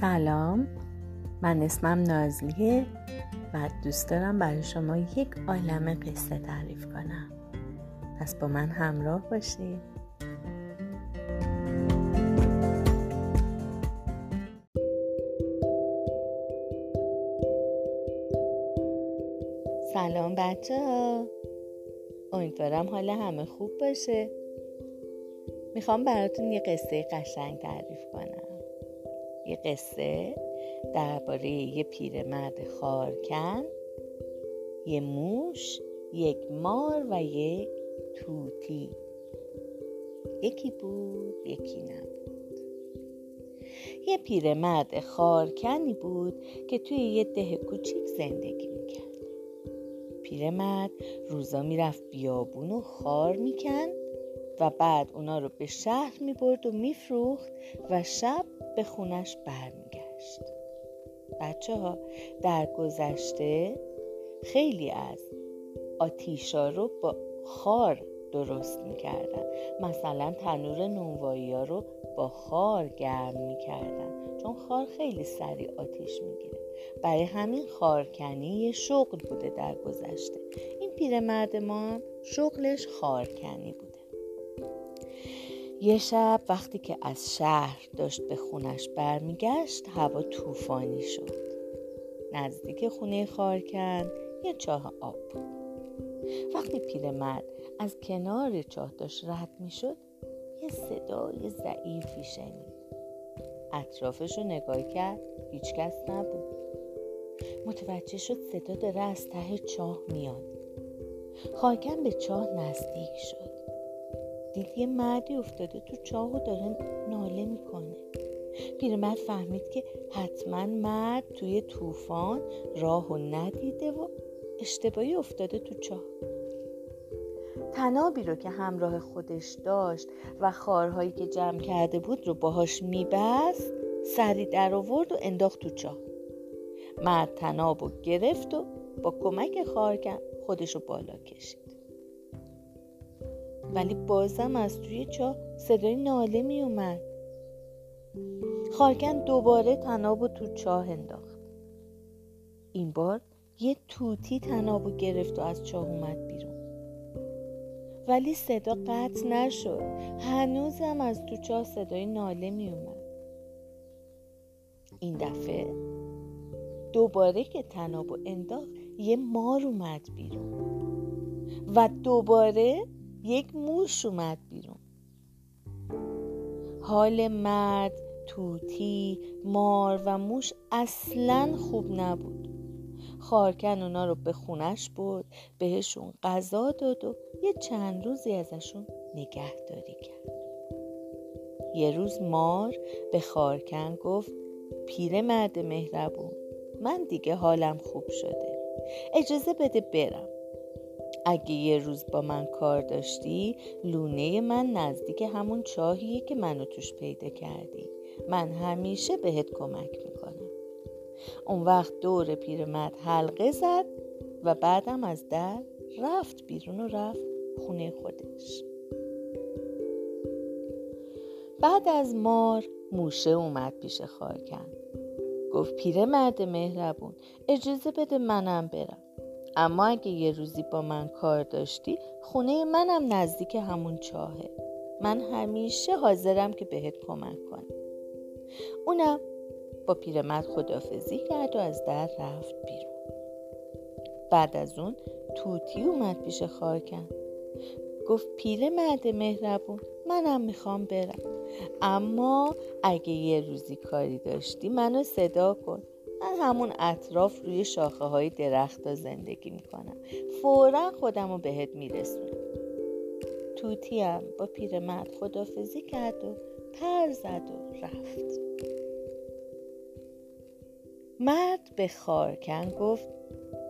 سلام. من اسمم نازلیه و دوست دارم برای شما یک عالم قصه تعریف کنم. پس با من همراه باشید. سلام بچه ها. امیدوارم حال همه خوب باشه. می‌خوام براتون یه قصه قشنگ تعریف کنم. یه قصه درباره یه پیرمرد خارکن یه موش یک مار و یک توتی. یکی بود یکی نبود. یه پیرمرد خارکنی بود که توی یه ده کوچیک زندگی می‌کرد. پیرمرد روزا می‌رفت بیابون و خار می‌کند و بعد اونا رو به شهر می‌برد و میفروخت و شب به خونش برمیگشت. بچه ها در گذشته خیلی از آتیشا رو با خار درست می‌کردن. مثلا تنور نونوایی ها رو با خار گرم می‌کردن چون خار خیلی سریع آتیش می‌گیره. برای همین خارکنی یه شغل بوده در گذشته. این پیرمرد ما شغلش خارکنی بوده یه شب وقتی که از شهر داشت به خونش برمیگشت هوا طوفانی شد. نزدیک خونه خارکن یه چاه آب بود. وقتی پیرمرد از کنار چاه داشت رد می‌شد یه صدای ضعیفی شنید. اطرافش رو نگاه کرد هیچکس نبود. متوجه شد صدا داره از ته چاه میاد. خارکن به چاه نزدیک شد. دید یه مردی افتاده تو چاه و داره ناله می‌کنه. پیرمرد فهمید که حتما مرد توی طوفان راه و ندیده و اشتباهی افتاده تو چاه. تنابی رو که همراه خودش داشت و خارهایی که جمع کرده بود رو باهاش میبست سری در آورد و انداخت تو چاه. مرد تناب رو گرفت و با کمک خارکن خودش رو بالا کشید. ولی بازم از توی چاه صدای ناله می اومد. خارکن دوباره تناب و تو چاه انداخت. این بار یه توتی تناب گرفت و از چاه اومد بیرون. ولی صدا قطع نشد. هنوزم از تو چاه صدای ناله می اومد. این دفعه دوباره که تناب انداخت یه مار اومد بیرون. و دوباره یک موش اومد بیرون. حال مرد توتی مار و موش اصلا خوب نبود. خارکن اونا رو به خونش برد بهشون غذا داد و یه چند روزی ازشون نگهداری کرد. یه روز مار به خارکن گفت پیر مرد مهربون من دیگه حالم خوب شده. اجازه بده برم. اگه یه روز با من کار داشتی لونه من نزدیک همون چاهیه که منو توش پیدا کردی. من همیشه بهت کمک می‌کنم. اون وقت دور پیرمرد حلقه زد و بعدم از در رفت بیرون و رفت خونه خودش. بعد از مار موشه اومد پیش خارکن گفت پیرمرد مهربون اجازه بده منم برم. اما اگه یه روزی با من کار داشتی خونه منم نزدیک همون چاهه. من همیشه حاضرم که بهت کمک کنم. اونم با پیرمرد خدافزی کرد و از در رفت بیرون. بعد از اون توتی اومد پیش خارکن گفت پیرمرد مهربون منم می‌خوام برم. اما اگه یه روزی کاری داشتی منو صدا کن. همون اطراف روی شاخه های درخت ها زندگی می‌کنم. فورا خودم رو بهت میرسونم. توتیم با پیرمرد خدافزی کرد و پر زد و رفت. مرد به خارکن گفت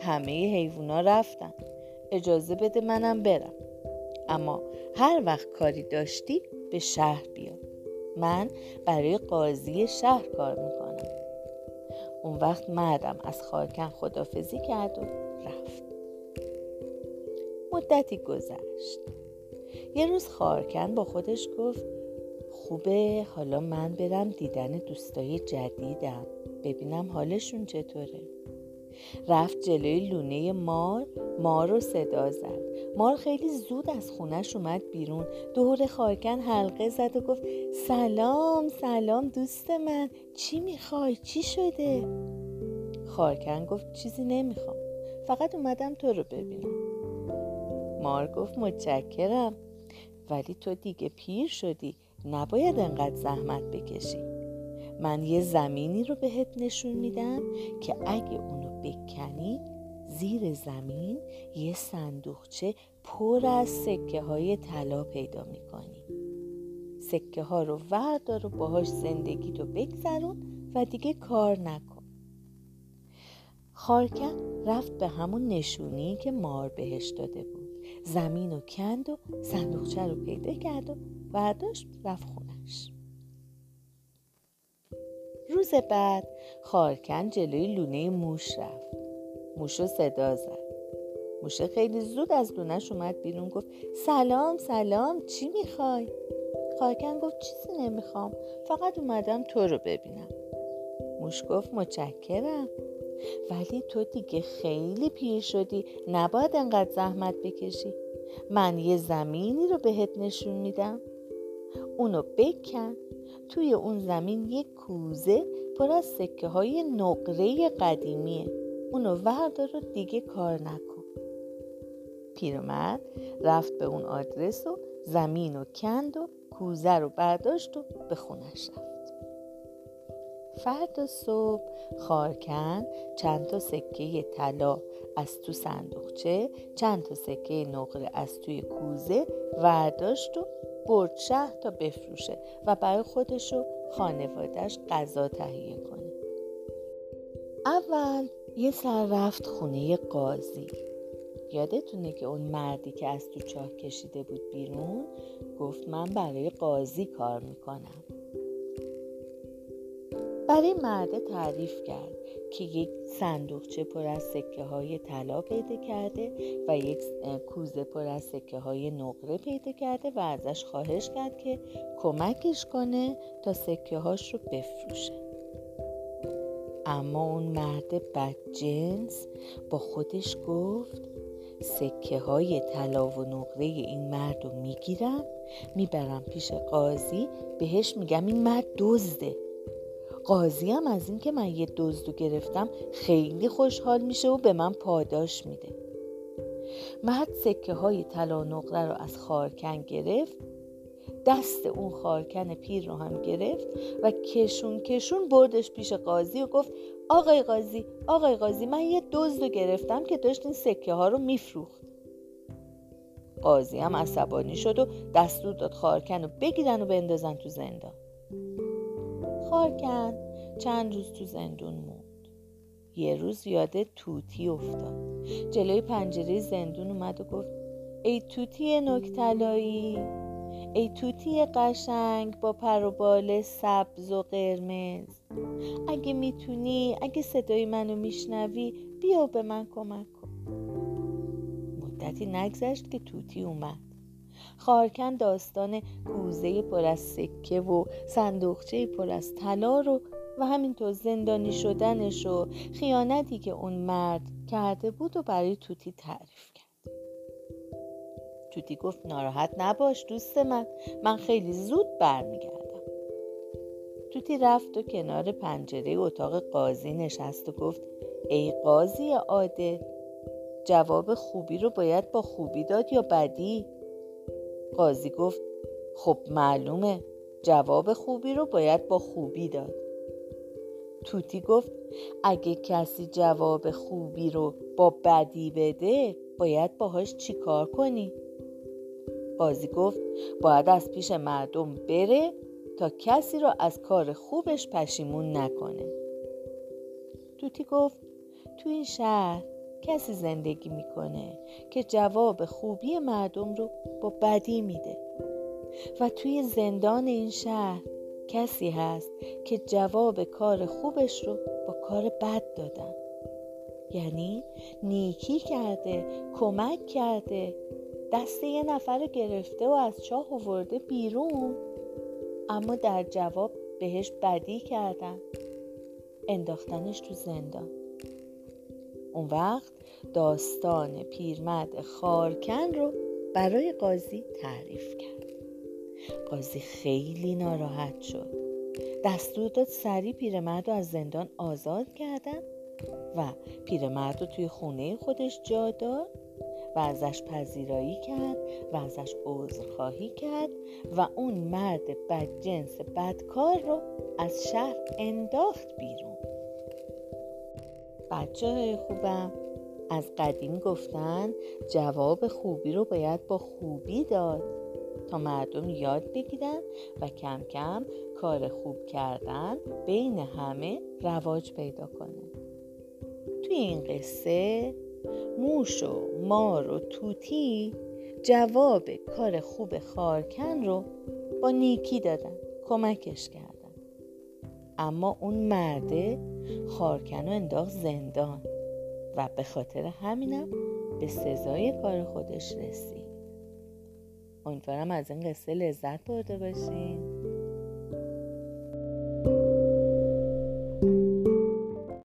همه حیوونا رفتن. اجازه بده منم برم. اما هر وقت کاری داشتی به شهر بیا. من برای قاضی شهر کار می‌کنم. اون وقت مردم از خارکن خدافزی کرد و رفت. مدتی گذشت. یه روز خارکن با خودش گفت خوبه حالا من برم دیدن دوستای جدیدم ببینم حالشون چطوره. رفت جلوی لونه مار مار رو صدا زد. مار خیلی زود از خونش اومد بیرون. دور خارکن حلقه زد و گفت سلام سلام دوست من. چی می‌خوای؟ چی شده؟ خارکن گفت چیزی نمی‌خوام. فقط اومدم تو رو ببینم. مار گفت متشکرم. ولی تو دیگه پیر شدی. نباید انقدر زحمت بکشی. من یه زمینی رو بهت نشون میدم که اگه اونو بکنی زیر زمین یه صندوقچه پر از سکه های طلا پیدا می‌کنی. سکه ها رو وردار و باهاش زندگی تو بگذرون و دیگه کار نکن. خارکن رفت به همون نشونی که مار بهش داده بود. زمین و کند و صندوقچه رو پیدا کرد و برداشت رفت خونش. روز بعد خارکن جلوی لونه موش رفت. موش رو صدا زد. موشه خیلی زود از لونش اومد بیرون گفت سلام سلام چی می‌خوای؟ خارکن گفت چیزی نمی‌خوام فقط اومدم تو رو ببینم. موش گفت متشکرم. ولی تو دیگه خیلی پیر شدی نباید انقدر زحمت بکشی. من یه زمینی رو بهت نشون میدم. اونو بکن. توی اون زمین یه کوزه پر از سکه های نقره قدیمیه. اونو وردار و دیگه کار نکن. پیرمرد رفت به اون آدرس و زمین و کند و کوزه رو برداشت و به خونش رفت. فرد صبح خارکن چند تا سکه طلا از تو صندوقچه چند تا سکه نقره از توی کوزه ورداشت و برد شهر تا بفروشه و برای خودش و خانوادش غذا تهیه کنه. اول یه سر رفت خونه قاضی. یادتونه که اون مردی که از تو چاه کشیده بود بیرون گفت من برای قاضی کار می‌کنم. برای مرده تعریف کرد که یک صندوقچه پر از سکه های طلا پیدا کرده و یک کوزه پر از سکه های نقره پیدا کرده و ازش خواهش کرد که کمکش کنه تا سکه هاش رو بفروشه. اما اون مرد بدجنس با خودش گفت سکه های طلا و نقره این مرد رو می‌گیرم می‌برم پیش قاضی بهش میگم این مرد دزده. قاضی هم از اینکه من یه دزدو گرفتم خیلی خوشحال میشه و به من پاداش میده. مرد سکه های طلا نقره رو از خارکن گرفت دست اون خارکن پیر رو هم گرفت و کشون کشون بردش پیش قاضی و گفت آقای قاضی آقای قاضی من یه دزد رو گرفتم که داشت این سکه ها رو میفروخت. قاضی هم عصبانی شد و دستور داد خارکن رو بگیرن و بندازن تو زندان. خارکن چند روز تو زندون موند. یه روز یاد توتی افتاد. جلوی پنجره زندون اومد و گفت ای توتی نکتلایی ای توتی قشنگ با پر و بال سبز و قرمز. اگه می‌تونی اگه صدای منو میشنوی بیا به من کمک کن. مدتی نگذشت که توتی اومد. خارکن داستان کوزه پر از سکه و صندوقچه پر از طلا رو و همینطور زندانی شدنش و خیانتی که اون مرد کرده بود و برای توتی تعریف کرد. توتی گفت ناراحت نباش دوست من. من خیلی زود برمیگردم. توتی رفت و کنار پنجره اتاق قاضی نشست و گفت ای قاضی عاده جواب خوبی رو باید با خوبی داد یا بدی؟ قاضی گفت خب معلومه جواب خوبی رو باید با خوبی داد. توتی گفت اگه کسی جواب خوبی رو با بدی بده باید باهاش چیکار کنی؟ قاضی گفت باید از پیش مردم بره تا کسی را از کار خوبش پشیمون نکنه. توتی گفت تو این شهر کسی زندگی می‌کنه که جواب خوبی مردم رو با بدی میده. و توی زندان این شهر کسی هست که جواب کار خوبش رو با کار بد دادن. یعنی نیکی کرده کمک کرده دست یه نفر رو گرفته و از چاه آورده بیرون. اما در جواب بهش بدی کردن. انداختنش تو زندان. اون وقت داستان پیرمرد خارکن رو برای قاضی تعریف کرد. قاضی خیلی ناراحت شد. دستور داد سری پیرمرد رو از زندان آزاد کردن و پیرمرد رو توی خونه خودش جا داد. و ازش پذیرایی کرد و ازش عذرخواهی کرد و اون مرد بدجنس بدکار رو از شهر انداخت بیرون. بچه های خوبم از قدیم گفتن جواب خوبی رو باید با خوبی داد تا مردم یاد بگیرن و کم کم کار خوب کردن بین همه رواج پیدا کنه. توی این قصه موش و مار و توتی جواب کار خوب خارکن رو با نیکی دادن کمکش کردن. اما اون مرده خارکن رو انداخت زندان و به خاطر همینم به سزای کار خودش رسید. امیدوارم از این قصه لذت برده باشین.